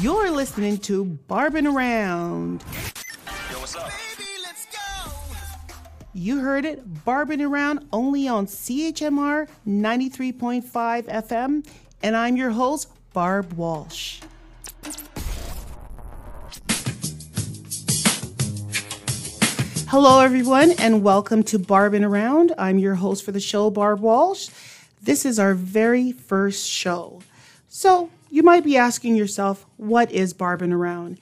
You're listening to Barbin' Around. Yo, what's up? You heard it, Barbin' Around, only on CHMR 93.5 FM. And I'm your host, Barb Walsh. Hello, everyone, and welcome to Barbin' Around. I'm your host for the show, Barb Walsh. This is our very first show. So, you might be asking yourself, what is Barbin' Around?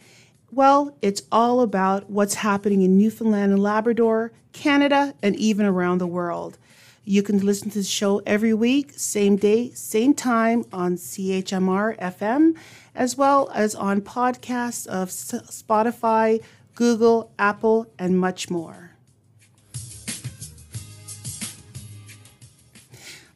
Well, it's all about what's happening in Newfoundland and Labrador, Canada, and even around the world. You can listen to the show every week, same day, same time on CHMR FM, as well as on podcasts of Spotify, Google, Apple, and much more.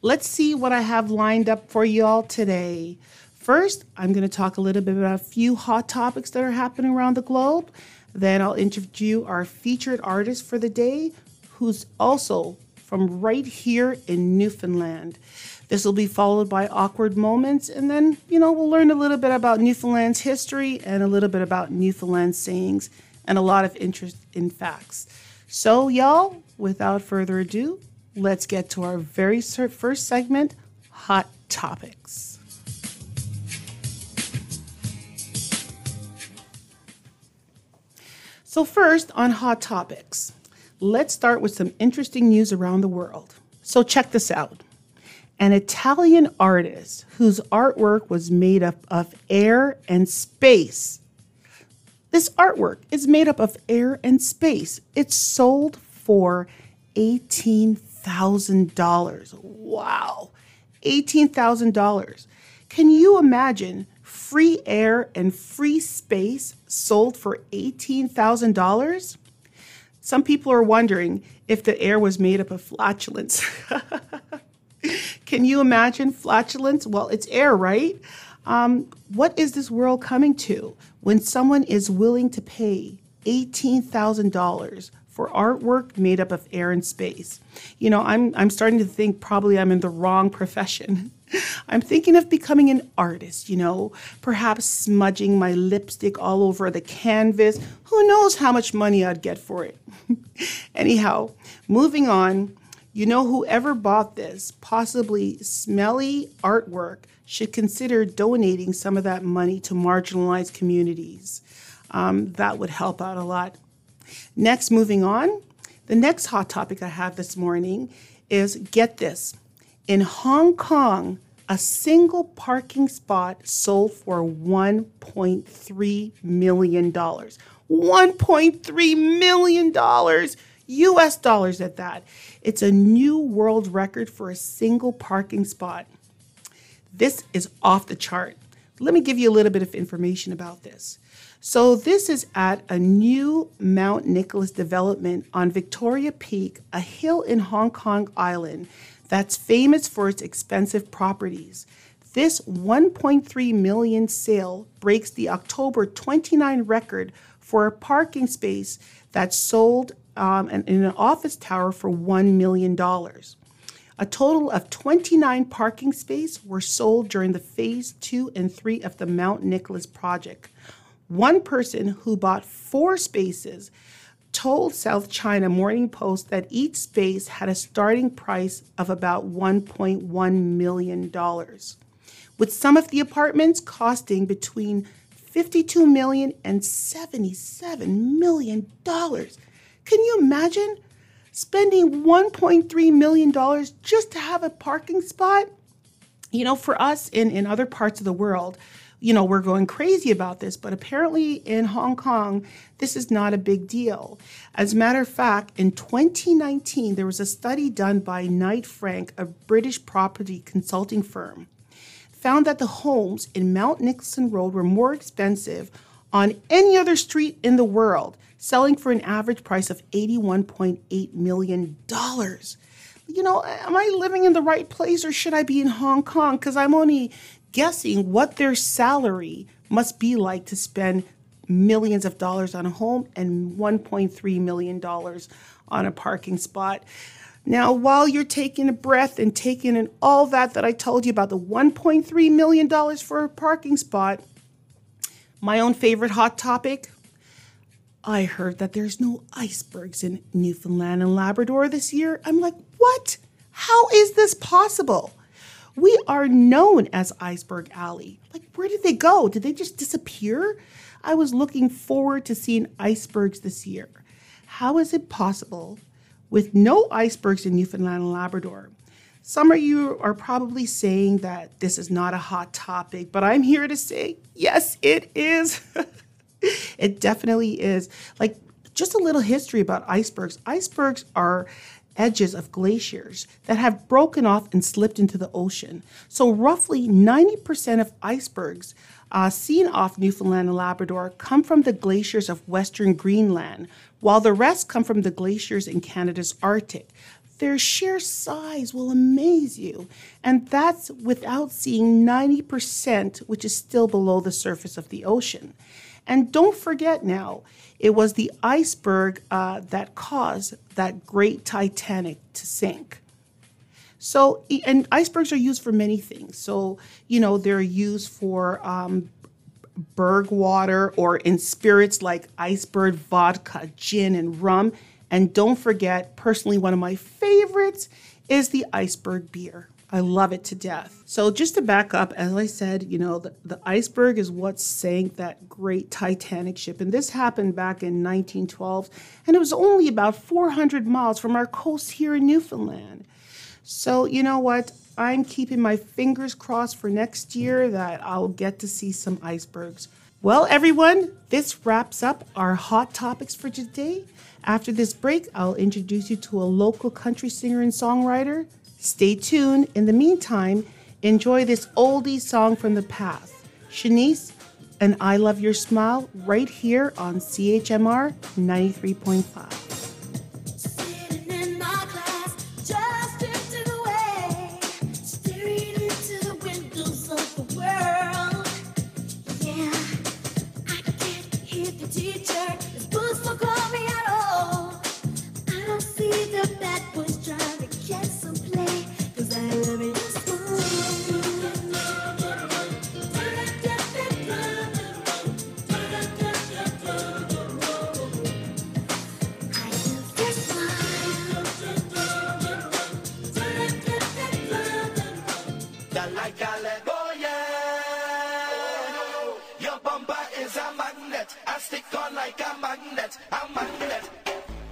Let's see what I have lined up for you all today. First, I'm going to talk a little bit about a few hot topics that are happening around the globe. Then I'll interview our featured artist for the day, who's also from right here in Newfoundland. This will be followed by awkward moments, and then, you know, we'll learn a little bit about Newfoundland's history and a little bit about Newfoundland sayings and a lot of interest in facts. So, y'all, without further ado, let's get to our very first segment Hot Topics. So, first on Hot Topics, let's start with some interesting news around the world. So, check this out. An Italian artist whose artwork was made up of air and space. This artwork is made up of air and space. It's sold for $18,000. Wow, $18,000. Can you imagine free air and free space sold for $18,000? Some people are wondering if the air was made up of flatulence. Can you imagine flatulence? Well, it's air, right? Um, what is this world coming to when someone is willing to pay $18,000 for artwork made up of air and space? You know, I'm, I'm starting to think probably I'm in the wrong profession. I'm thinking of becoming an artist, you know, perhaps smudging my lipstick all over the canvas. Who knows how much money I'd get for it? Anyhow, moving on, you know, whoever bought this possibly smelly artwork should consider donating some of that money to marginalized communities. Um, that would help out a lot. Next, moving on, the next hot topic I have this morning is get this in Hong Kong, a single parking spot sold for $1.3 million. $1.3 million US dollars at that. It's a new world record for a single parking spot. This is off the chart. Let me give you a little bit of information about this. So, this is at a new Mount Nicholson development on Victoria Peak, a hill in Hong Kong Island that's famous for its expensive properties. This 1.3 million sale breaks the October 29 record for a parking space that sold um, in an office tower for $1 million. A total of 29 parking spaces were sold during the phase two and three of the Mount Nicholson project. One person who bought four spaces told South China Morning Post that each space had a starting price of about $1.1 million, with some of the apartments costing between $52 million and $77 million. Can you imagine spending $1.3 million just to have a parking spot? You know, for us in, in other parts of the world, you know, we're going crazy about this, but apparently in Hong Kong, this is not a big deal. As a matter of fact, in 2019, there was a study done by Knight Frank, a British property consulting firm, found that the homes in Mount Nicholson Road were more expensive on any other street in the world, selling for an average price of $81.8 million. You know, am I living in the right place or should I be in Hong Kong? Because I'm only guessing what their salary must be like to spend millions of dollars on a home and $1.3 million on a parking spot. Now, while you're taking a breath and taking in all that that I told you about the $1.3 million for a parking spot, My own favorite hot topic I heard that there's no icebergs in Newfoundland and Labrador this year. I'm like, what? How is this possible? We are known as Iceberg Alley. Like, where did they go? Did they just disappear? I was looking forward to seeing icebergs this year. How is it possible with no icebergs in Newfoundland and Labrador? Some of you are probably saying that this is not a hot topic, but I'm here to say, yes, it is. it definitely is. Like, just a little history about icebergs. Icebergs are edges of glaciers that have broken off and slipped into the ocean. So, roughly 90% of icebergs uh, seen off Newfoundland and Labrador come from the glaciers of Western Greenland, while the rest come from the glaciers in Canada's Arctic. Their sheer size will amaze you, and that's without seeing 90%, which is still below the surface of the ocean. And don't forget now, it was the iceberg uh, that caused that great Titanic to sink. So, and icebergs are used for many things. So, you know, they're used for um, berg water or in spirits like iceberg vodka, gin, and rum. And don't forget, personally, one of my favorites is the iceberg beer. I love it to death. So, just to back up, as I said, you know, the, the iceberg is what sank that great Titanic ship. And this happened back in 1912. And it was only about 400 miles from our coast here in Newfoundland. So, you know what? I'm keeping my fingers crossed for next year that I'll get to see some icebergs. Well, everyone, this wraps up our hot topics for today. After this break, I'll introduce you to a local country singer and songwriter. Stay tuned. In the meantime, enjoy this oldie song from the past. Shanice and I Love Your Smile right here on CHMR 93.5.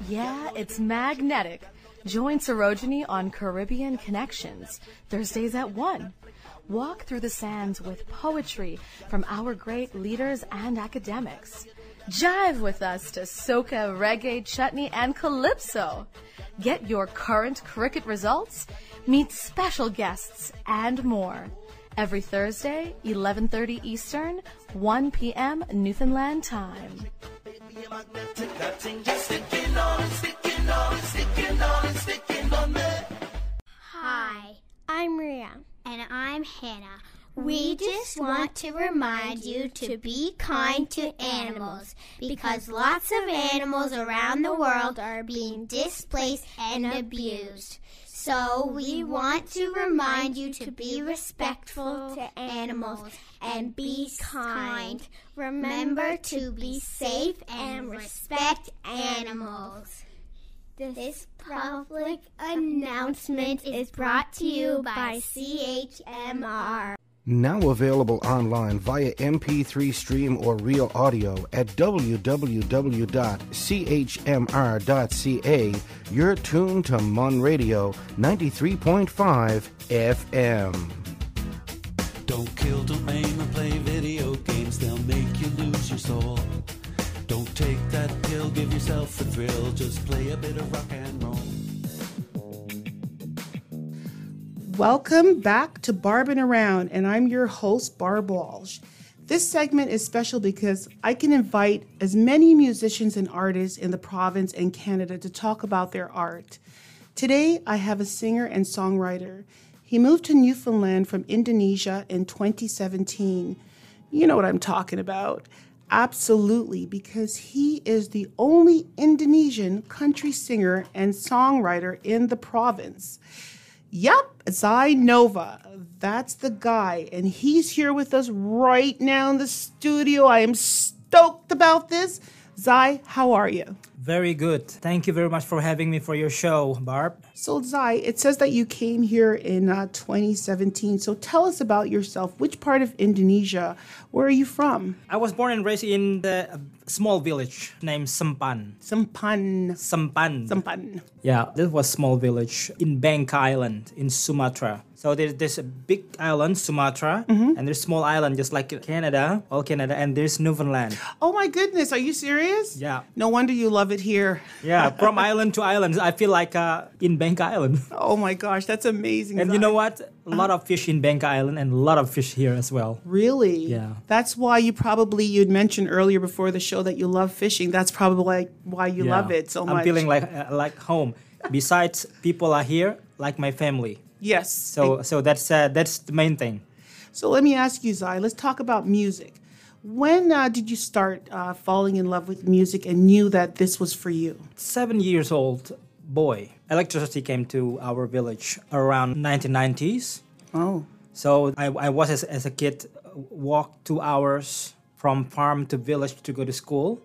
Yeah, it's magnetic. Join Sorogeny on Caribbean Connections, Thursdays at 1. Walk through the sands with poetry from our great leaders and academics. Jive with us to soca, reggae, chutney, and calypso. Get your current cricket results, meet special guests, and more. Every Thursday, 11:30 Eastern, 1 p.m. Newfoundland time. Hi, I'm Maria. And I'm Hannah. We just want to remind you to be kind to animals because lots of animals around the world are being displaced and abused. So we want to remind you to be respectful to animals and be kind. Remember to be safe and respect animals. This public announcement is brought to you by CHMR. Now available online via MP3 stream or real audio at www.chmr.ca. You're tuned to MUN Radio 93.5 FM. Don't kill, don't maim, and play video games. They'll make you lose your soul. Don't take that pill, give yourself a thrill. Just play a bit of rock and Welcome back to Barbin Around, and I'm your host, Barb Walsh. This segment is special because I can invite as many musicians and artists in the province and Canada to talk about their art. Today, I have a singer and songwriter. He moved to Newfoundland from Indonesia in 2017. You know what I'm talking about. Absolutely, because he is the only Indonesian country singer and songwriter in the province. Yep, Zay Nova. That's the guy. And he's here with us right now in the studio. I am stoked about this. Zai, how are you? Very good. Thank you very much for having me for your show, Barb. So, Zay, it says that you came here in uh, 2017. So, tell us about yourself. Which part of Indonesia? Where are you from? I was born and raised in the uh, small village named Sempan. Sampan. Sempan. Sampan. Yeah, this was a small village in Bangka Island in Sumatra. So there's, there's a big island, Sumatra, and there's small island just like Canada, all Canada, and there's Newfoundland. Oh my goodness, are you serious? Yeah. No wonder you love it here. Yeah, from island to island, I feel like uh, in Bangka Island. Oh my gosh, that's amazing. And you know what? A lot of fish in Bangka Island and a lot of fish here as well. Really? Yeah. That's why you probably you'd mentioned earlier before the show that you love fishing. That's probably like why you Yeah. love it so much. I'm feeling like uh, like home. Besides, people are here like my family. yes. So so that's uh, that's the main thing. so let me ask you, Zay. Let's talk about music. When uh, did you start uh, falling in love with music and knew that this was for you? Seven years old boy. Electricity came to our village around 1990s. Oh, So I, I was as, as a kid walk two hours from farm to village to go to school.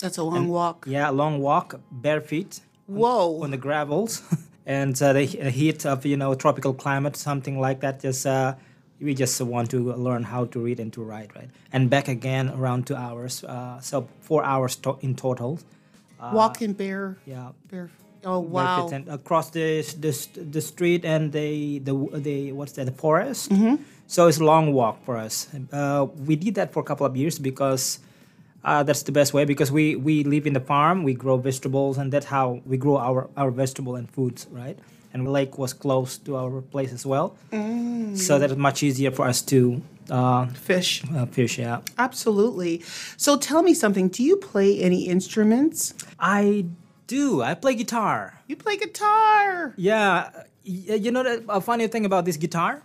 that's a long walk. Yeah, a long walk, bare feet. Whoa. on the gravels and uh, the heat of you know tropical climate something like that just uh, we just want to learn how to read and to write right? And back again around two hours uh, so four hours to- in total. Walk in bare. yeah. Bare. Oh wow. and across the, the the street and the the the what's that the forest? So it's a long walk for us. Uh, we did that for a couple of years because uh, that's the best way because we we live in the farm we grow vegetables and that's how we grow our our vegetable and foods right and the lake was close to our place as well so that is much easier for us to uh, Fish. uh, fish yeah Absolutely. So tell me something. Do you play any instruments? i do i play guitar You play guitar. Yeah, you know the a funny thing about this guitar.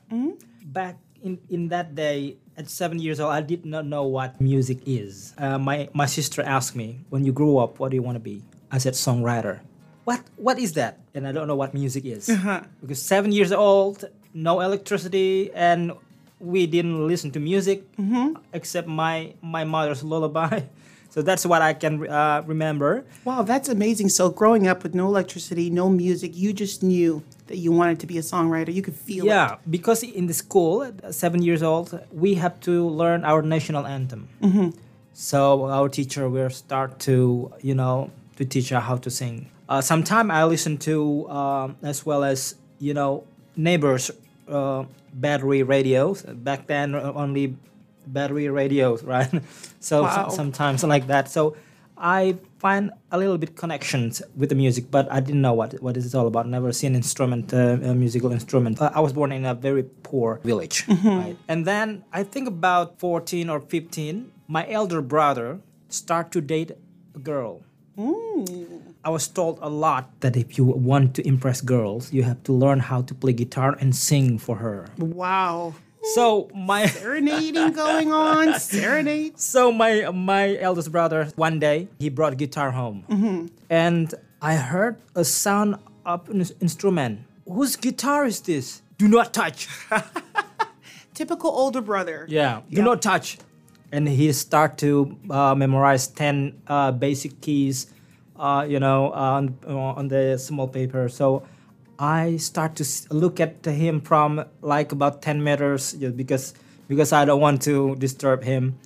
Back in in that day, at seven years old, I did not know what music is. Uh, my my sister asked me, "When you grow up, what do you want to be?" I said, "Songwriter." What what is that? And I don't know what music is uh-huh. because seven years old, no electricity, and we didn't listen to music mm-hmm. except my my mother's lullaby. So that's what I can uh, remember. Wow, that's amazing. So growing up with no electricity, no music, you just knew that you wanted to be a songwriter. You could feel it. Yeah, because in the school, seven years old, we have to learn our national anthem. Mm-hmm. So our teacher will start to, you know, to teach us how to sing. Uh, Sometime I listen to, um, as well as, you know, neighbors' uh, battery radios. Back then, uh, only battery radios, right? so Wow. so- sometimes like that. So I find a little bit connections with the music, but I didn't know what what it's all about. Never seen instrument, uh, a musical instrument. Uh, I was born in a very poor village, right? And then I think about fourteen or fifteen, my elder brother start to date a girl. I was told a lot that if you want to impress girls, you have to learn how to play guitar and sing for her. Wow. So my Serenading going on, serenade. so my my eldest brother one day he brought guitar home, and I heard a sound of an instrument. Whose guitar is this? Do not touch. Typical older brother. Yeah, do not touch. And he start to uh, memorize ten uh, basic keys, uh, you know, on on the small paper. So I start to look at him from like about ten meters because because I don't want to disturb him.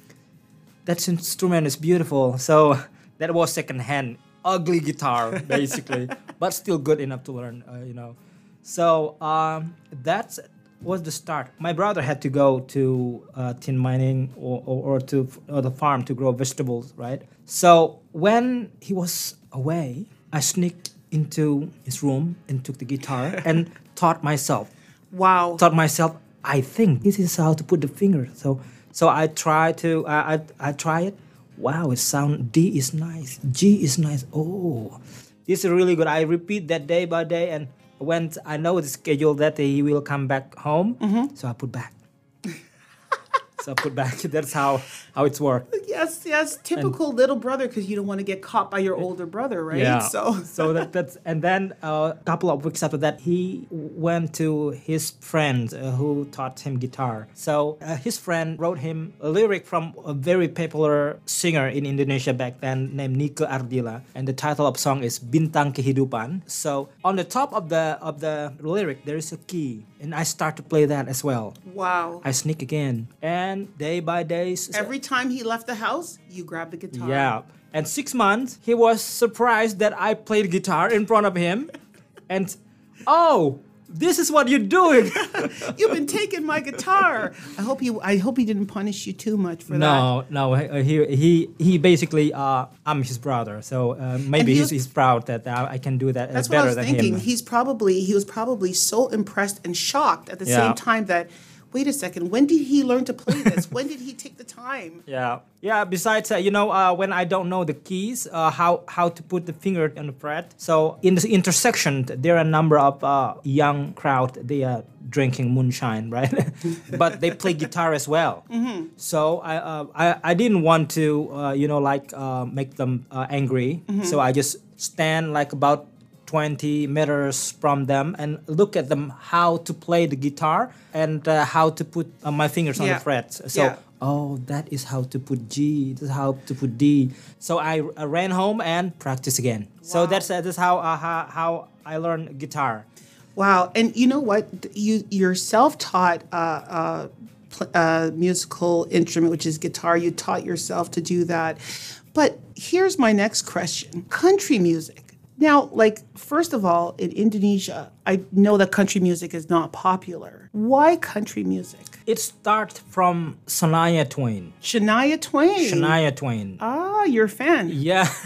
That instrument is beautiful. So that was secondhand, ugly guitar basically, but still good enough to learn. Uh, you know, so um, that's was the start. My brother had to go to uh, tin mining or, or, or to or the farm to grow vegetables, right? So when he was away, I sneaked into his room and took the guitar and taught myself Wow. Taught myself, I think this is how to put the finger. So so I try to I I, I try it. Wow, it sound D is nice, G is nice. Oh, this is really good. I repeat that day by day, and when I know the schedule that he will come back home, mm-hmm. so I put back. So put back. That's how how it's worked. Yes, yes, typical little brother because you don't want to get caught by your older brother, right? Yeah. So, so that, that's and then uh, a couple of weeks after that, he went to his friend uh, who taught him guitar. So uh, his friend wrote him a lyric from a very popular singer in Indonesia back then named Nike Ardilla, and the title of song is Bintang Kehidupan. So on the top of the of the lyric there is a key, and I start to play that as well. wow. I sneak again, and day by day, Every time he left the house, you grab the guitar. yeah. And six months, he was surprised that I played guitar in front of him. and, oh, this is what you're doing. You've been taking my guitar. I hope he. I hope he didn't punish you too much for that. no, no, he, he, he basically, uh, I'm his brother. So uh, maybe he he's, he's proud that uh, I can do that uh, That's what I was than thinking. him. He's probably he was probably so impressed and shocked at the Yeah. same time that wait a second, when did he learn to play this? when did he take the time? Yeah, yeah. Besides, uh, you know, uh, when I don't know the keys, uh, how how to put the finger on the fret. So in the intersection, there are a number of uh, young crowd. They are drinking moonshine, right? but they play guitar as well. So I, uh, I I didn't want to, uh, you know, like uh, make them uh, angry. So I just stand like about 20 meters from them and look at them how to play the guitar and uh, how to put uh, my fingers on Yeah. the frets. So Yeah. oh, that is how to put G. This is how to put D. So I, I ran home and practiced again. So that's uh, that's how, uh, how how I learned guitar. Wow, and you know what? You you're self-taught uh, uh, uh, musical instrument, which is guitar. You taught yourself to do that. But here's my next question: country music. Now, like first of all, in Indonesia, I know that country music is not popular. Why country music? It starts from Sanaya Twain. Shania Twain. Shania Twain. Ah, you're a fan. Yeah.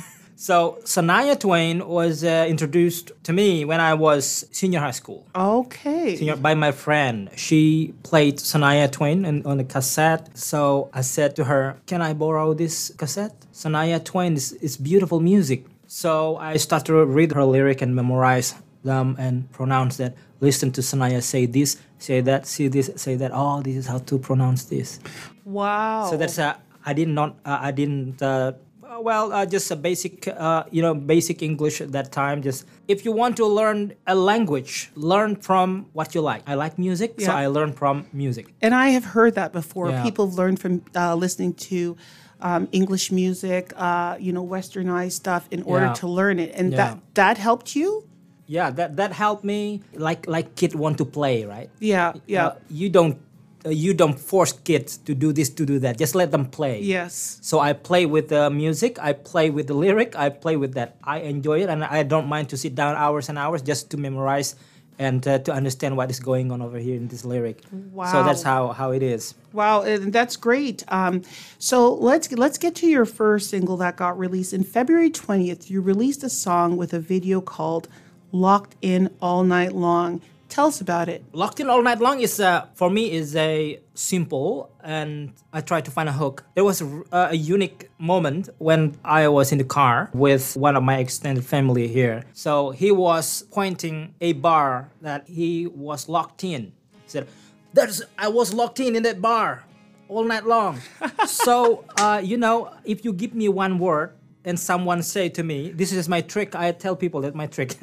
So Sanaya Twain was uh, introduced to me when I was senior high school. Okay. know, by my friend. She played Sanaya Twain on, on a cassette. So I said to her, Can I borrow this cassette? Sanaya Twain is, is beautiful music. So I started to read her lyric and memorize them and pronounce that. Listen to Sanaya say this, say that, see this, say that. Oh, this is how to pronounce this. Wow. So that's uh, I did not uh, I didn't uh, well uh, just a basic uh, you know basic English at that time. Just if you want to learn a language, learn from what you like. I like music, so I learn from music. And I have heard that before. Yeah. People learned from uh, listening to um, English music, uh, you know, westernized stuff in order Yeah. to learn it. And Yeah. that that helped you? Yeah, that that helped me. Like like kid want to play, right? Yeah, yeah. Uh, you don't uh, you don't force kids to do this to do that. Just let them play. yes. So I play with the music, I play with the lyric, I play with that. I enjoy it, and I don't mind to sit down hours and hours just to memorize and uh, to understand what is going on over here in this lyric. So that's how how it is. Wow, and that's great. Um, so let's let's get to your first single that got released in February twentieth. You released a song with a video called "Locked In All Night Long." Tell us about it. Locked in all night long is uh, for me is a simple, and I try to find a hook. There was a, a unique moment when I was in the car with one of my extended family here. So he was pointing a bar that he was locked in. He said, "There's I was locked in in that bar all night long." so uh, you know, if you give me one word and someone say to me, "This is my trick," I tell people that my trick.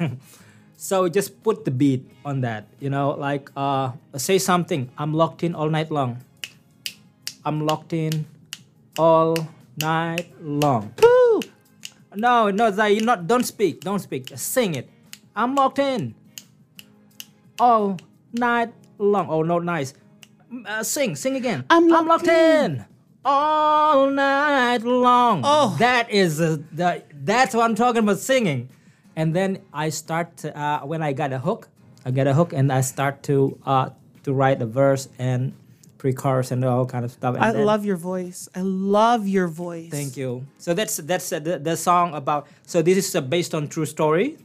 So just put the beat on that, you know, like uh, say something. I'm locked in all night long. I'm locked in all night long. Woo! No, no, Zay, you not. Don't speak. Don't speak. Just sing it. I'm locked in all night long. Oh, no, nice. Uh, sing, sing again. I'm locked in. all night long. Oh. that is uh, the. That's what I'm talking about. Singing, and then I start uh, when I got a hook. I get a hook and I start to uh, to write a verse and pre-chorus and all kind of stuff. and I then- love your voice. I love your voice. Thank you. So that's that's uh, the, the song about. So this is uh, based on true story.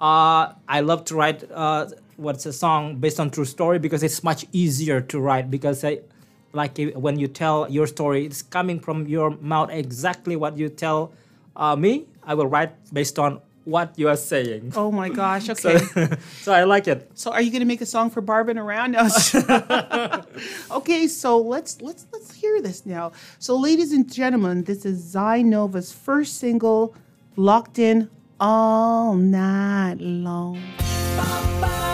Uh, I love to write uh, what's a song based on true story because it's much easier to write because I, like when you tell your story, it's coming from your mouth exactly what you tell uh, me. I will write based on what you are saying. Oh my gosh. So, Okay. so I like it. So are you going to make a song for Barbin' Around? us? okay, so let's let's let's hear this now. So ladies and gentlemen, this is Zay Nova's first single, Locked In All Night Long. I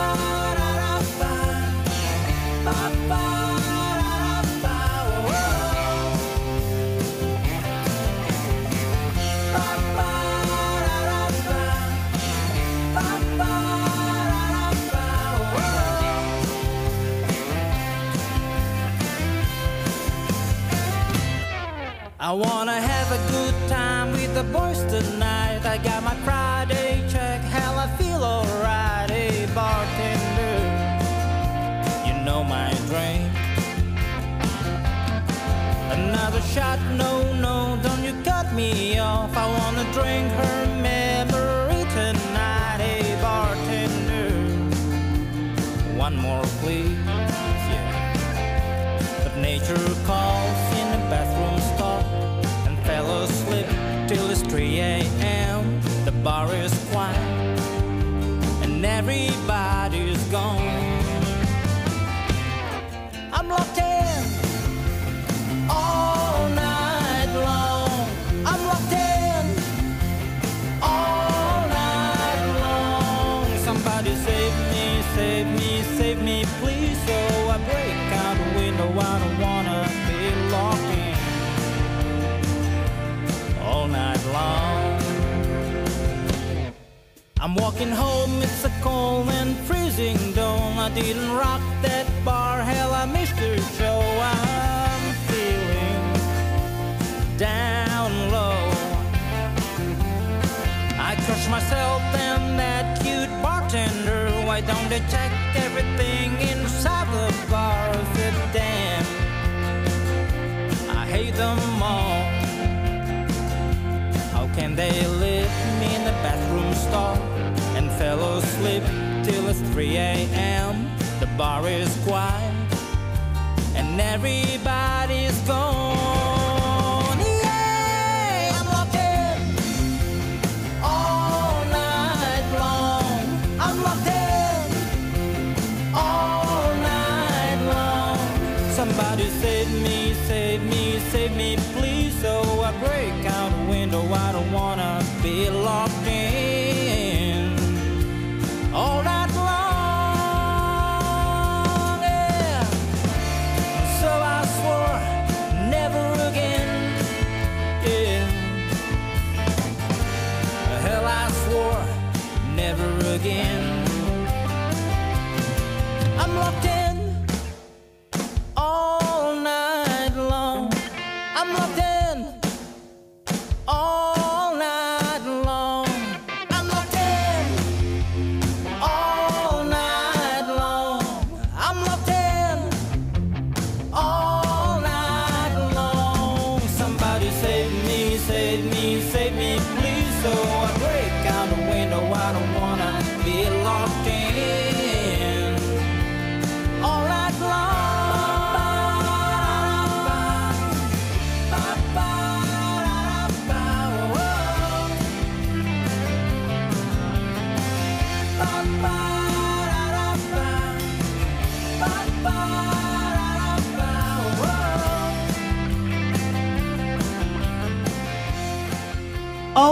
wanna have a good time with the boys tonight. I got my Friday check, hell I feel alright. Hey bartender, you know my drink. Another shot, no, no, don't you cut me off. I wanna drink her memory tonight. Hey bartender, one more please. Yeah. But nature calls I'm walking home, it's a cold and freezing dawn. I didn't rock that bar, hell, I missed your show. I'm feeling down low. I crush myself and that cute bartender. Why don't they check everything inside the bar? I said, damn, I hate them all. How can they me in the bathroom stall fell asleep till it's 3 a.m.? The bar is quiet and everybody's gone. Yeah, I'm locked in all night long. I'm locked in all night long. Somebody save me, save me, save me, please. So I break out a window. I don't wanna be locked again.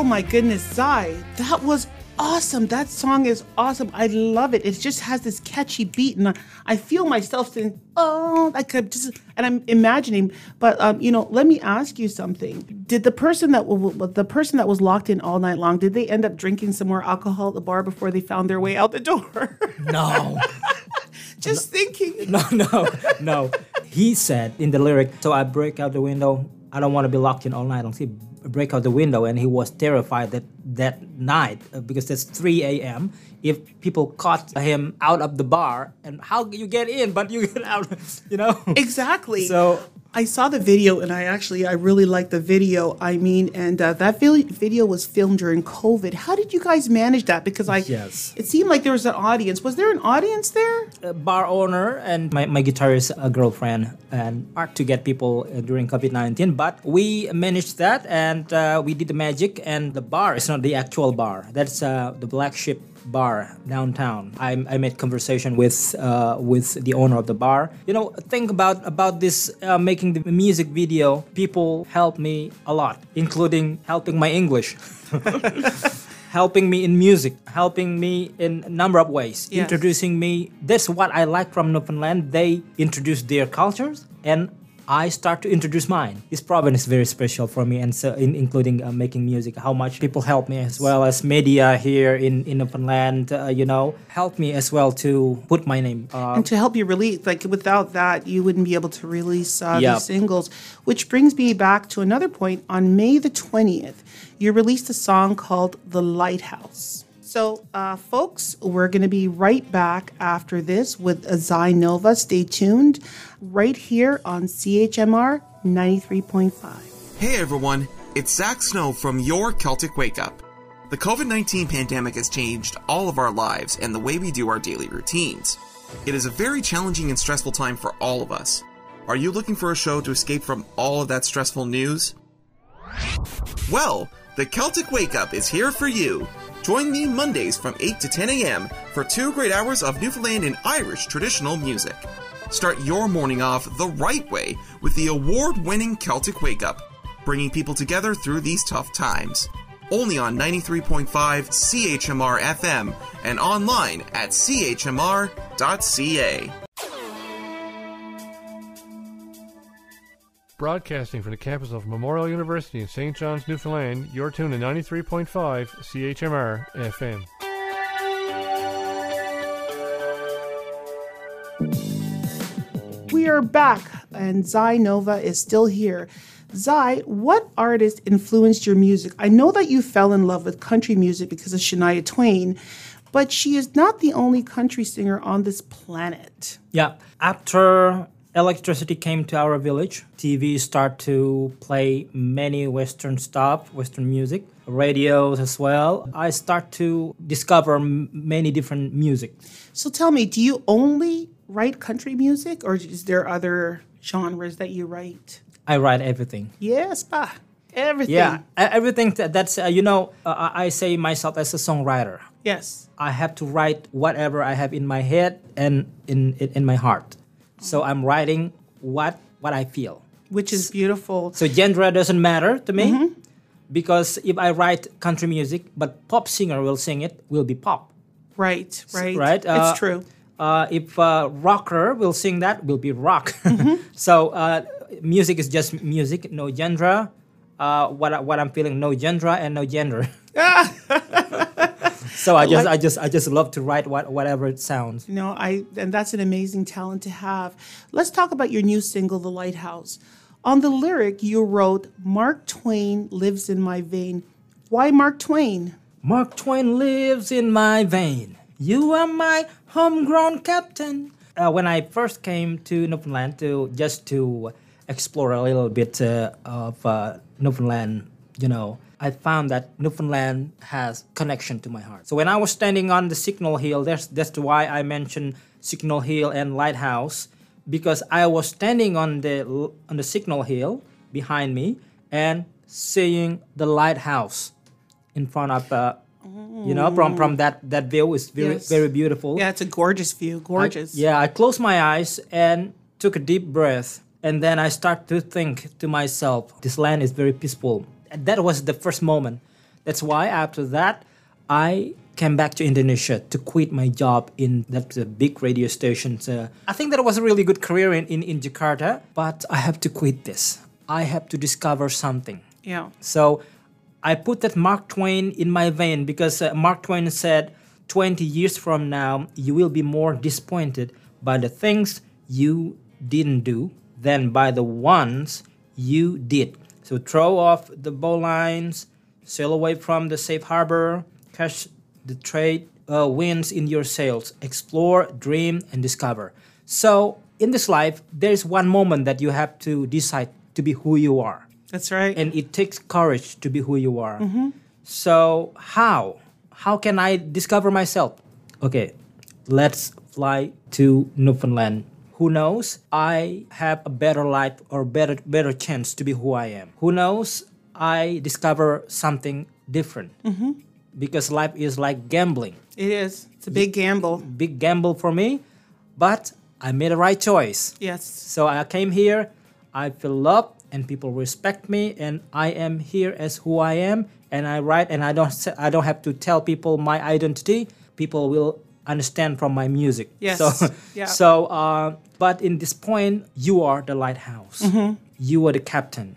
Oh my goodness, Zay, that was awesome. That song is awesome. I love it. It just has this catchy beat, and I, I feel myself saying, "Oh, I could just," and I'm imagining. But um, you know, let me ask you something. Did the person that the person that was locked in all night long? Did they end up drinking some more alcohol at the bar before they found their way out the door? No, just thinking. no, no, no. He said in the lyric, "So I break out the window. I don't want to be locked in all night long." See, break out the window, and he was terrified that that night uh, because it's 3 a.m. If people caught him out of the bar, and how you get in, but you get out, you know. Exactly. So I saw the video and I actually I really liked the video. I mean, and uh, that video was filmed during COVID. How did you guys manage that? Because I Yes. it seemed like there was an audience. Was there an audience there? a bar owner and my, my guitarist uh, girlfriend and hard to get people uh, during covid-19 but we managed that and uh, we did the magic and the bar is not the actual bar that's uh, the black ship bar downtown i, I made conversation with uh, with the owner of the bar you know think about about this uh, making the music video people helped me a lot including helping my english helping me in music, helping me in a number of ways, Yes. introducing me. That's what I like from Newfoundland. They introduce their cultures, and I start to introduce mine. This province is very special for me, and so in, including uh, making music. How much people help me, as well as media here in in Newfoundland. Uh, you know, help me as well to put my name. Uh, and to help you release, like without that, you wouldn't be able to release uh, Yep. these singles. Which brings me back to another point. On May the 20th, you released a song called The Lighthouse. So, uh, folks, we're going to be right back after this with Azai Nova. Stay tuned right here on CHMR 93.5. Hey everyone, it's Zach Snow from Your Celtic Wake Up. The COVID 19 pandemic has changed all of our lives and the way we do our daily routines. It is a very challenging and stressful time for all of us. Are you looking for a show to escape from all of that stressful news? Well, the Celtic Wake Up is here for you. Join me Mondays from 8 to 10 a.m. for two great hours of Newfoundland and Irish traditional music. Start your morning off the right way with the award winning Celtic Wake Up, bringing people together through these tough times. Only on 93.5 CHMR FM and online at chmr.ca. Broadcasting from the campus of Memorial University in St. John's, Newfoundland, you're tuned to 93.5 CHMR FM. We are back, and Zay Nova is still here. Zay, what artist influenced your music? I know that you fell in love with country music because of Shania Twain, but she is not the only country singer on this planet. Yeah. After electricity came to our village, TV start to play many Western stuff, Western music, radios as well. I start to discover m- many different music. So tell me, do you only write country music, or is there other genres that you write? I write everything. Yes, pa. Everything. Yeah, everything that's uh, you know. Uh, I I say myself as a songwriter. Yes. I have to write whatever I have in my head and in in, in my heart. So I'm writing what what I feel. Which is beautiful. So genre doesn't matter to me because if I write country music, but pop singer will sing it, will be pop. Right, right. right? Uh, it's true. Uh, if uh, rocker will sing that, will be rock. so uh, music is just music, no genre. Uh, what what I'm feeling, no genre and no gender. so I just I just I just love to write what whatever it sounds. You know, I and that's an amazing talent to have. Let's talk about your new single, The Lighthouse. On the lyric, you wrote, Mark Twain lives in my vein. Why Mark Twain? Mark Twain lives in my vein. You are my homegrown captain. Uh, when I first came to Newfoundland to just to explore a little bit uh, of uh, Newfoundland, you know, I found that Newfoundland has connection to my heart. So when I was standing on the Signal Hill, that's that's why I mentioned Signal Hill and Lighthouse because I was standing on the on the Signal Hill behind me and seeing the lighthouse in front of uh, you know from from that that view is very Yes. very beautiful Yeah, it's a gorgeous view. I- Gorgeous. yeah i closed my eyes and took a deep breath and then i start to think to myself this land is very peaceful that was the first moment that's why after that i came back to indonesia to quit my job in that uh, big radio station uh, i think that was a really good career in, in, in jakarta but i have to quit this i have to discover something Yeah. so I put that Mark Twain in my vein because uh, Mark Twain said 20 years from now, you will be more disappointed by the things you didn't do than by the ones you did. So throw off the bowlines, sail away from the safe harbor, catch the trade uh, winds in your sails, explore, dream, and discover. So in this life, there's one moment that you have to decide to be who you are. That's right. And it takes courage to be who you are. So, how? How can I discover myself? Okay, let's fly to Newfoundland. Who knows? I have a better life or better better chance to be who I am. Who knows? I discover something different. Mm-hmm. Because life is like gambling it is. It's a big gamble. big gamble for me, but I made the right choice. Yes. So I came here, I feel loved, and people respect me, and I am here as who I am, and I write, and I don't I don't have to tell people my identity. People will understand from my music. Yes. So, Yeah. so uh, but in this point, you are the lighthouse. Mm-hmm. You are the captain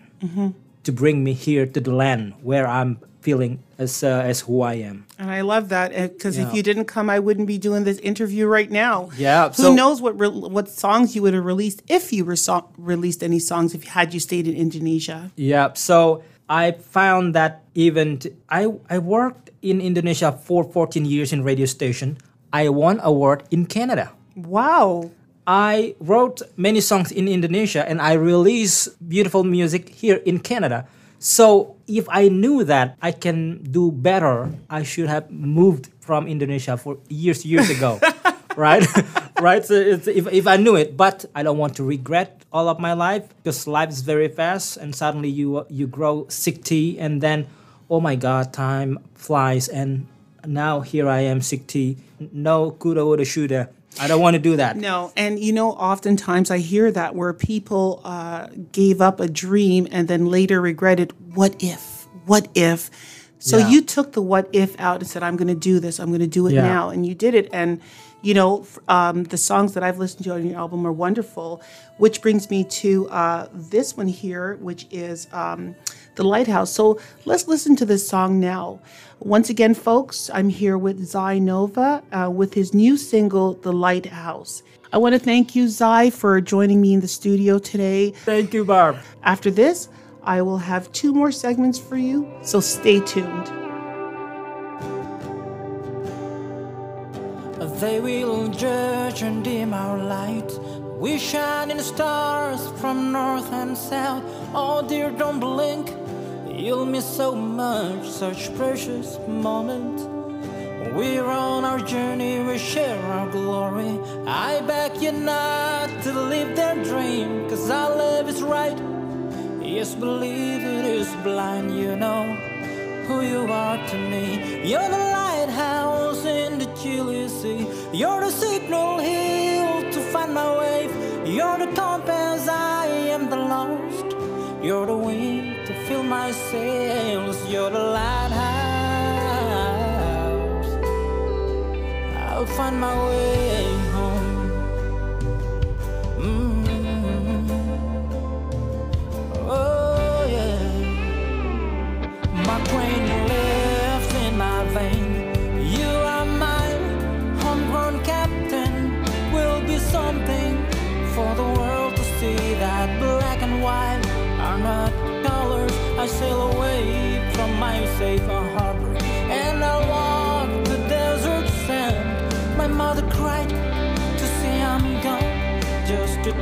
to bring me here to the land where I'm feeling as uh, as who I am. And I love that because Yeah. if you didn't come, I wouldn't be doing this interview right now. Yeah, Who so- knows what re- what songs you would have released if you were so- released any songs if had you stayed in Indonesia? Yeah. So I found that even t- I I worked in Indonesia for 14 years in radio station. I won award in Canada. Wow. I wrote many songs in Indonesia and I release beautiful music here in Canada. So if I knew that I can do better, I should have moved from Indonesia for years, years ago, right? right. So it's, if if I knew it, but I don't want to regret all of my life because life is very fast, and suddenly you you grow sixty, and then oh my God, time flies, and now here I am sixty. No kuda woulda shoulda. I don't want to do that. No, and you know, oftentimes I hear that where people uh, gave up a dream and then later regretted, what if? What if? So Yeah. you took the what if out and said, I'm going to do this, I'm going to do it Yeah. now. And you did it. And, you know, um, the songs that I've listened to on your album are wonderful, which brings me to uh, this one here, which is um, The Lighthouse. So let's listen to this song now. Once again, folks, I'm here with Zay Nova uh, with his new single, The Lighthouse. I want to thank you, Zay, for joining me in the studio today. Thank you, Barb. After this, I will have two more segments for you, so stay tuned. They will judge and dim our light. We shine in the stars from north and south. Oh dear, don't blink. You'll miss so much, such precious moment. We're on our journey, we share our glory. I beg you not to live their dream, cause our love is right. Yes, believe it is blind, you know who you are to me. You're the lighthouse in the chilly sea. You're the signal hill to find my way. You're the compass, I am the lost. You're the wind to fill my sails. You're the lighthouse. I'll find my way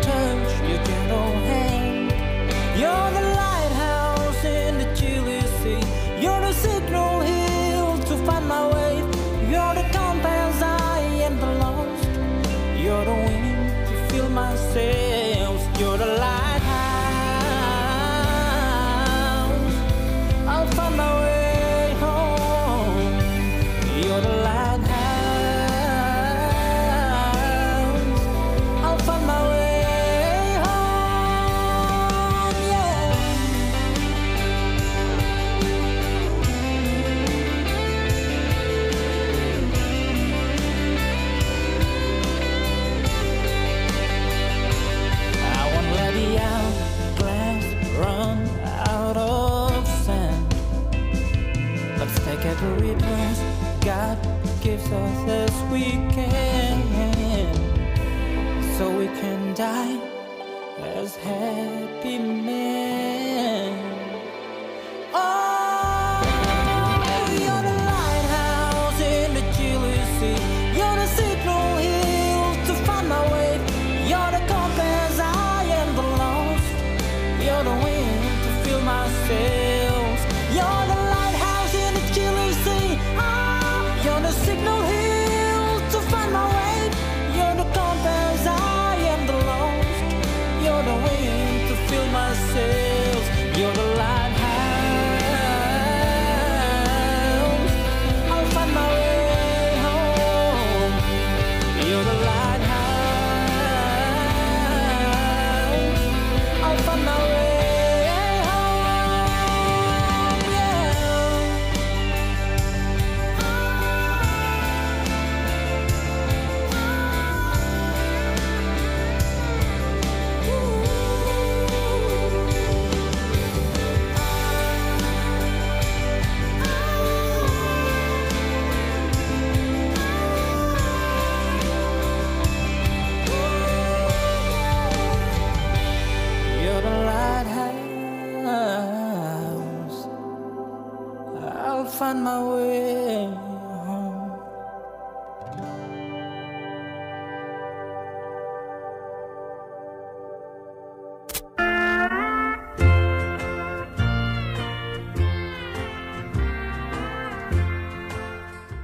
just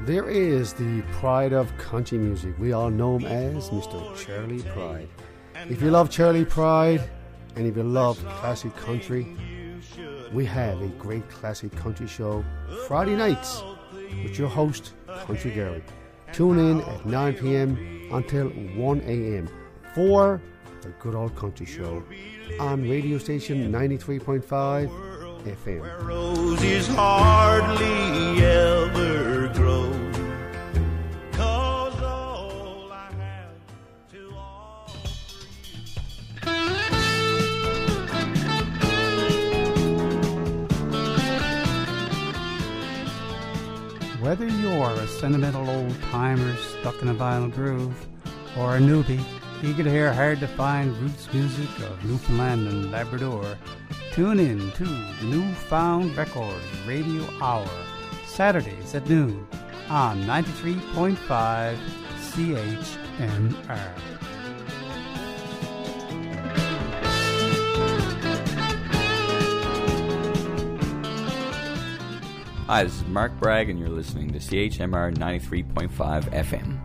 There is the pride of country music. We all know him as Mr. Charley Pride. If you love Charley Pride and if you love classic country, we have a great classic country show Friday nights with your host, Country Gary. Tune in at 9 p.m. until 1 a.m. for the Good Old Country Show on radio station 93.5 FM. Whether you're a sentimental old timer stuck in a vinyl groove, or a newbie eager to hear hard to find roots music of Newfoundland and Labrador, tune in to the Newfound Records Radio Hour, Saturdays at noon on 93.5 CHMR. Hi, this is Mark Bragg, and you're listening to CHMR 93.5 FM.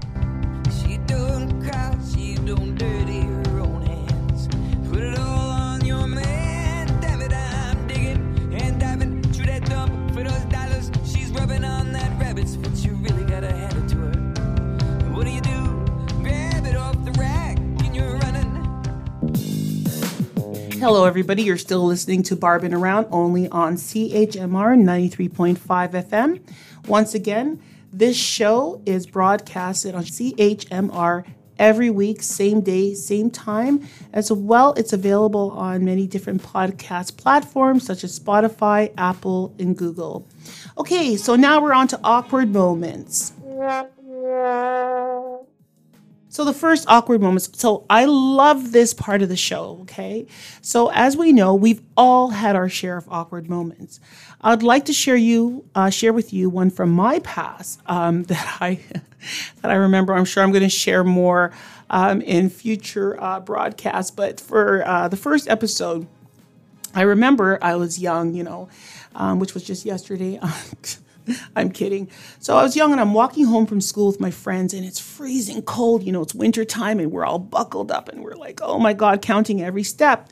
She don't cry, she don't dirty her own hands. Put it all on your man. Damn it, I'm digging and diving through that dump for those dollars. She's rubbing on that rabbit's foot. You really Hello, everybody. You're still listening to Barbin Around only on CHMR 93.5 FM. Once again, this show is broadcasted on CHMR every week, same day, same time. As well, it's available on many different podcast platforms such as Spotify, Apple, and Google. Okay, so now we're on to awkward moments. So the first awkward moments. So I love this part of the show, okay? So as we know, we've all had our share of awkward moments. I'd like to share you uh, share with you one from my past um, that I that I remember. I'm sure I'm going to share more um, in future uh, broadcasts. But for uh, the first episode, I remember I was young, you know, um, which was just yesterday. I'm kidding. So I was young and I'm walking home from school with my friends and it's freezing cold. You know, it's winter time and we're all buckled up and we're like, oh my God, counting every step.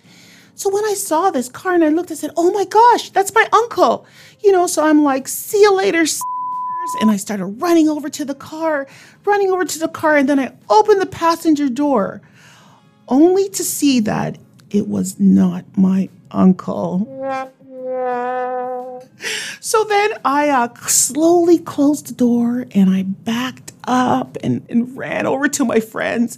So when I saw this car and I looked, I said, oh my gosh, that's my uncle. You know, so I'm like, see you later, and I started running over to the car, running over to the car, and then I opened the passenger door, only to see that it was not my uncle. So then I uh, slowly closed the door and I backed up and, and ran over to my friends.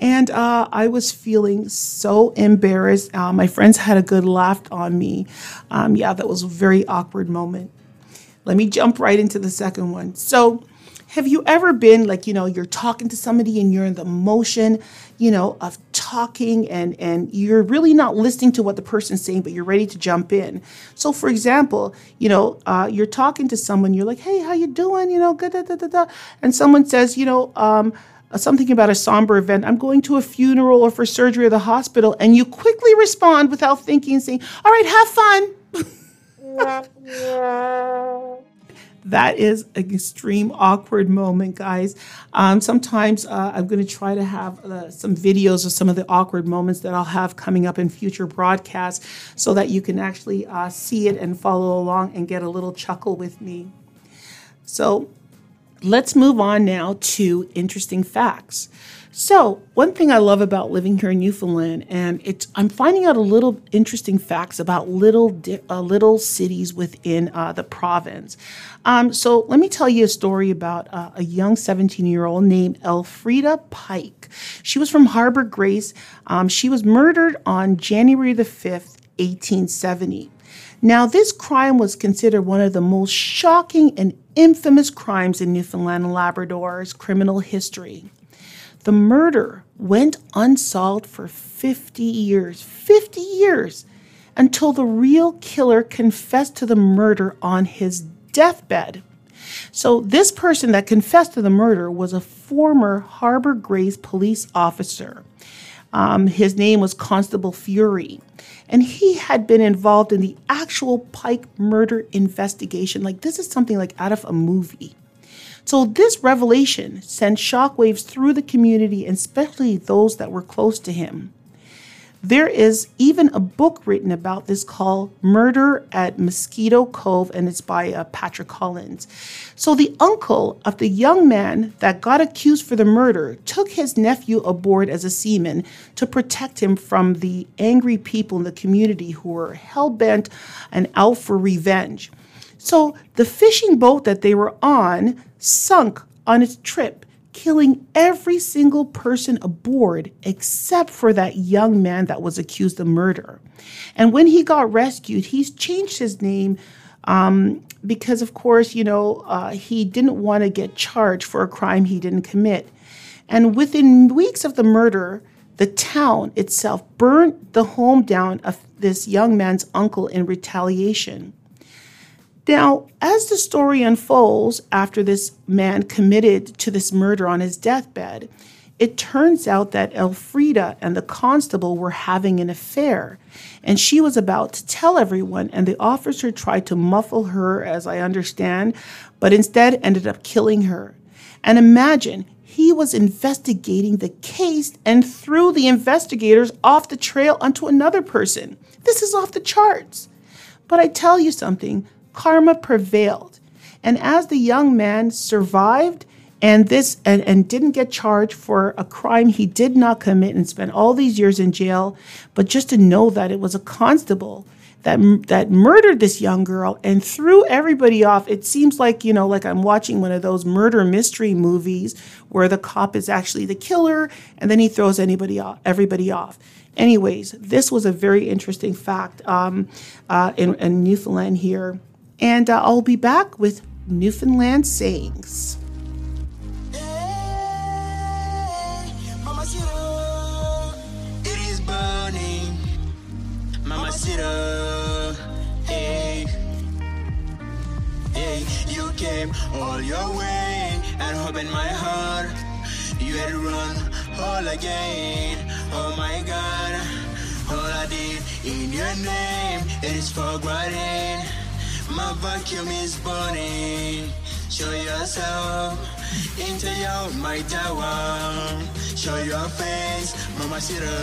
And uh, I was feeling so embarrassed. Uh, my friends had a good laugh on me. Um, yeah, that was a very awkward moment. Let me jump right into the second one. So, have you ever been like, you know, you're talking to somebody and you're in the motion, you know, of talking and and you're really not listening to what the person's saying, but you're ready to jump in. So, for example, you know, uh, you're talking to someone, you're like, hey, how you doing? You know, da, da, da, da. and someone says, you know, um, something about a somber event. I'm going to a funeral or for surgery at the hospital, and you quickly respond without thinking, saying, "All right, have fun." that is an extreme awkward moment, guys. Um, sometimes uh, I'm going to try to have uh, some videos of some of the awkward moments that I'll have coming up in future broadcasts so that you can actually uh, see it and follow along and get a little chuckle with me. So let's move on now to interesting facts. So, one thing I love about living here in Newfoundland, and it's I'm finding out a little interesting facts about little uh, little cities within uh, the province. Um, so, let me tell you a story about uh, a young 17 year old named Elfrida Pike. She was from Harbor Grace. Um, she was murdered on January the 5th, 1870. Now, this crime was considered one of the most shocking and infamous crimes in Newfoundland and Labrador's criminal history. The murder went unsolved for 50 years, 50 years, until the real killer confessed to the murder on his deathbed. So, this person that confessed to the murder was a former Harbor Grace police officer. Um, his name was Constable Fury. And he had been involved in the actual Pike murder investigation. Like, this is something like out of a movie. So, this revelation sent shockwaves through the community, and especially those that were close to him. There is even a book written about this called Murder at Mosquito Cove, and it's by uh, Patrick Collins. So, the uncle of the young man that got accused for the murder took his nephew aboard as a seaman to protect him from the angry people in the community who were hell bent and out for revenge. So, the fishing boat that they were on sunk on its trip killing every single person aboard except for that young man that was accused of murder. And when he got rescued, he's changed his name um, because, of course, you know, uh, he didn't want to get charged for a crime he didn't commit. And within weeks of the murder, the town itself burned the home down of this young man's uncle in retaliation. Now, as the story unfolds after this man committed to this murder on his deathbed, it turns out that Elfrida and the constable were having an affair, and she was about to tell everyone, and the officer tried to muffle her, as I understand, but instead ended up killing her. And imagine he was investigating the case and threw the investigators off the trail onto another person. This is off the charts. But I tell you something, karma prevailed. And as the young man survived and this and, and didn't get charged for a crime he did not commit and spent all these years in jail, but just to know that it was a constable that that murdered this young girl and threw everybody off. It seems like, you know, like I'm watching one of those murder mystery movies where the cop is actually the killer and then he throws anybody off, everybody off. Anyways, this was a very interesting fact um, uh, in, in Newfoundland here. And uh, I'll be back with Newfoundland sayings. It is. Hey, hey, you came all your way and opened my heart. You had run all again. Oh my God, all I did in your name is forgotten. My vacuum is burning. Show yourself into your my tower. Show your face, Mama Sita.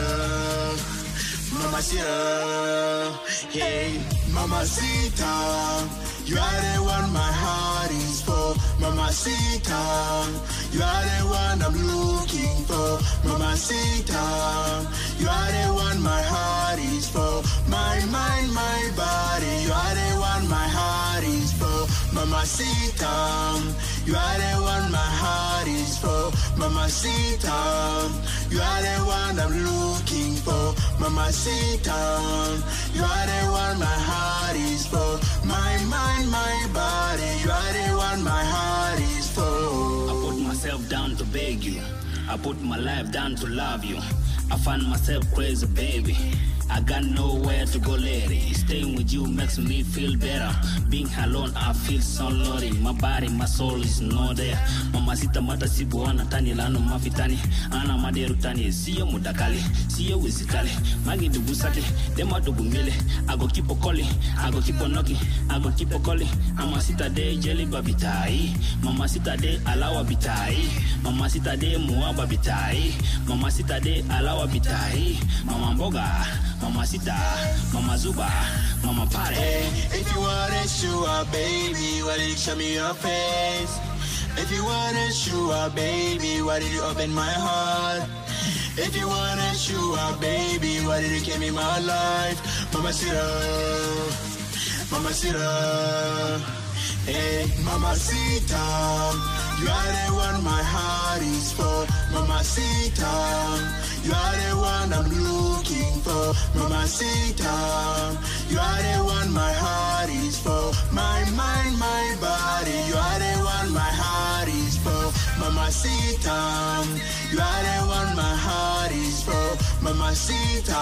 Mama Sita. Hey, Mama Sita. You are the one my heart is for. Mama Sita. You are the one I'm looking for. Mama Sita. You are the one my heart is for. My mind, my body. You are the one my heart is for. Mama Sita. You are the one my heart is for. Mama Sita. You are the one I'm looking for. Mama Sita. You are the one my heart is for. My mind, my body. You are the one my heart is down to beg you. I put my life down to love you. I find myself crazy, baby. I got nowhere to go, lady. Staying with you makes me feel better. Being alone, I feel so lonely. My body, my soul is not there. Mamacita mata sibuana tani lano mafitani. Ana maderu tani, siyo mudakali, siyo wizikali. Magi dugu saki, dema dugu mele. I go keep on calling, I go keep on knocking, I go keep on calling. Mamacita de jelly babitai. Mamacita de alawa bitai. Mamacita de muaba bitai. Mamacita de alawa bitai. Mama mboga. Mama Sita, Mama Zuba, Mama Party. If you want it, sure, baby, why did you show me your face? If you want it, sure, baby, why did you open my heart? If you wanna it, sure, baby, why did you give me my life? Mama Sita, Mama Sita, hey, Mama Sita, you are the one my heart is for. Mama Sita, you are the one I'm looking for. Mama Sita, you are the one my heart is for. My mind, my body, you are the one my heart is for. Mama Sita, you are the one my heart is for. Mama Sita,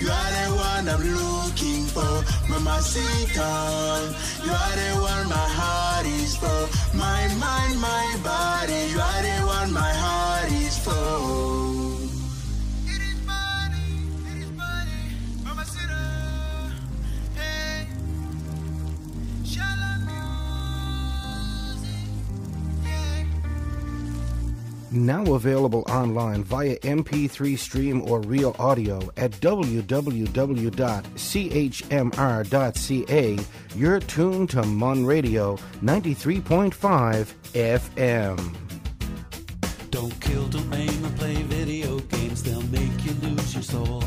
You are the one I'm looking for, Mamacita. You are the one my heart is for, my mind, my body. You are the one my heart is for. Now available online via MP3 stream or real audio at www.chmr.ca. You're tuned to MUN Radio 93.5 FM. Don't kill, don't aim, and play video games. They'll make you lose your soul.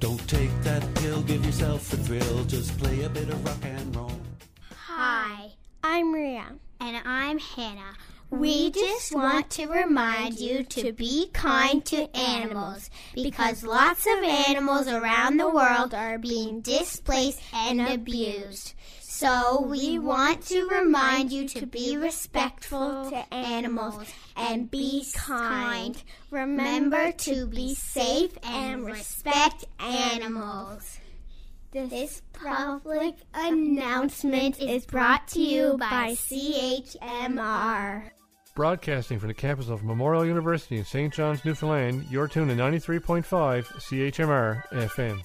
Don't take that pill, give yourself a thrill. Just play a bit of rock and roll. Hi, I'm Maria. And I'm Hannah. We just want to remind you to be kind to animals because lots of animals around the world are being displaced and abused. So we want to remind you to be respectful to animals and be kind. Remember to be safe and respect animals. This public announcement is brought to you by CHMR. Broadcasting from the campus of Memorial University in St. John's, Newfoundland, you're tuned to 93.5 CHMR FM.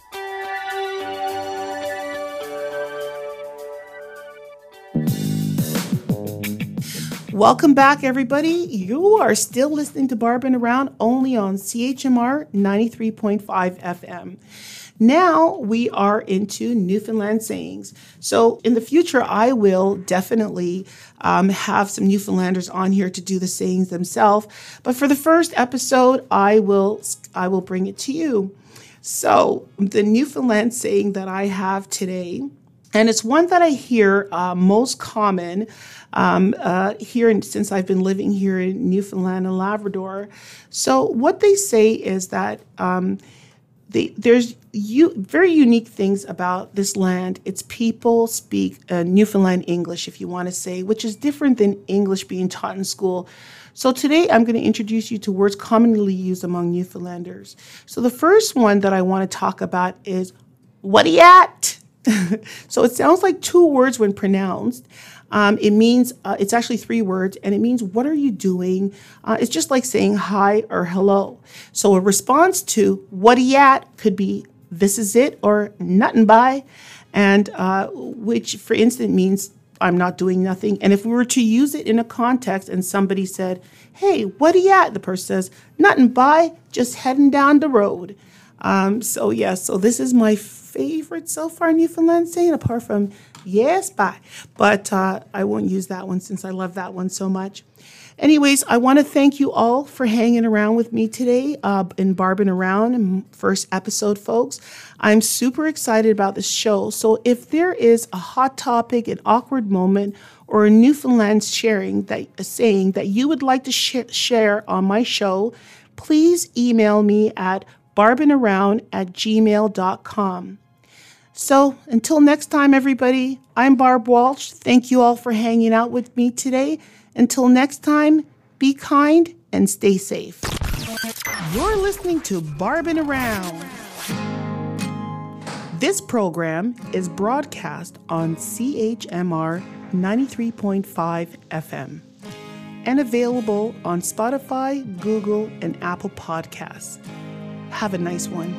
Welcome back, everybody. You are still listening to Barbin Around only on CHMR 93.5 FM. Now we are into Newfoundland sayings. So in the future, I will definitely um, have some Newfoundlanders on here to do the sayings themselves. But for the first episode, I will I will bring it to you. So the Newfoundland saying that I have today, and it's one that I hear uh, most common um, uh, here in, since I've been living here in Newfoundland and Labrador. So what they say is that. Um, they, there's you, very unique things about this land. Its people speak uh, Newfoundland English, if you want to say, which is different than English being taught in school. So today I'm going to introduce you to words commonly used among Newfoundlanders. So the first one that I want to talk about is "what at?" so it sounds like two words when pronounced. Um, it means uh, it's actually three words, and it means what are you doing? Uh, it's just like saying hi or hello. So a response to "what at?" could be "this is it" or "nothing by," and uh, which, for instance, means I'm not doing nothing. And if we were to use it in a context, and somebody said, "Hey, what are you at?" the person says, "Nothing by, just heading down the road." Um, so yeah, so this is my favorite so far Newfoundland saying, apart from yes, bye. But uh, I won't use that one since I love that one so much. Anyways, I want to thank you all for hanging around with me today uh, in Barbin Around, first episode, folks. I'm super excited about this show. So if there is a hot topic, an awkward moment, or a Newfoundland sharing that saying that you would like to sh- share on my show, please email me at barbinaround at gmail.com. So until next time, everybody, I'm Barb Walsh. Thank you all for hanging out with me today. Until next time, be kind and stay safe. You're listening to Barbin Around. This program is broadcast on CHMR 93.5 FM and available on Spotify, Google, and Apple Podcasts. Have a nice one.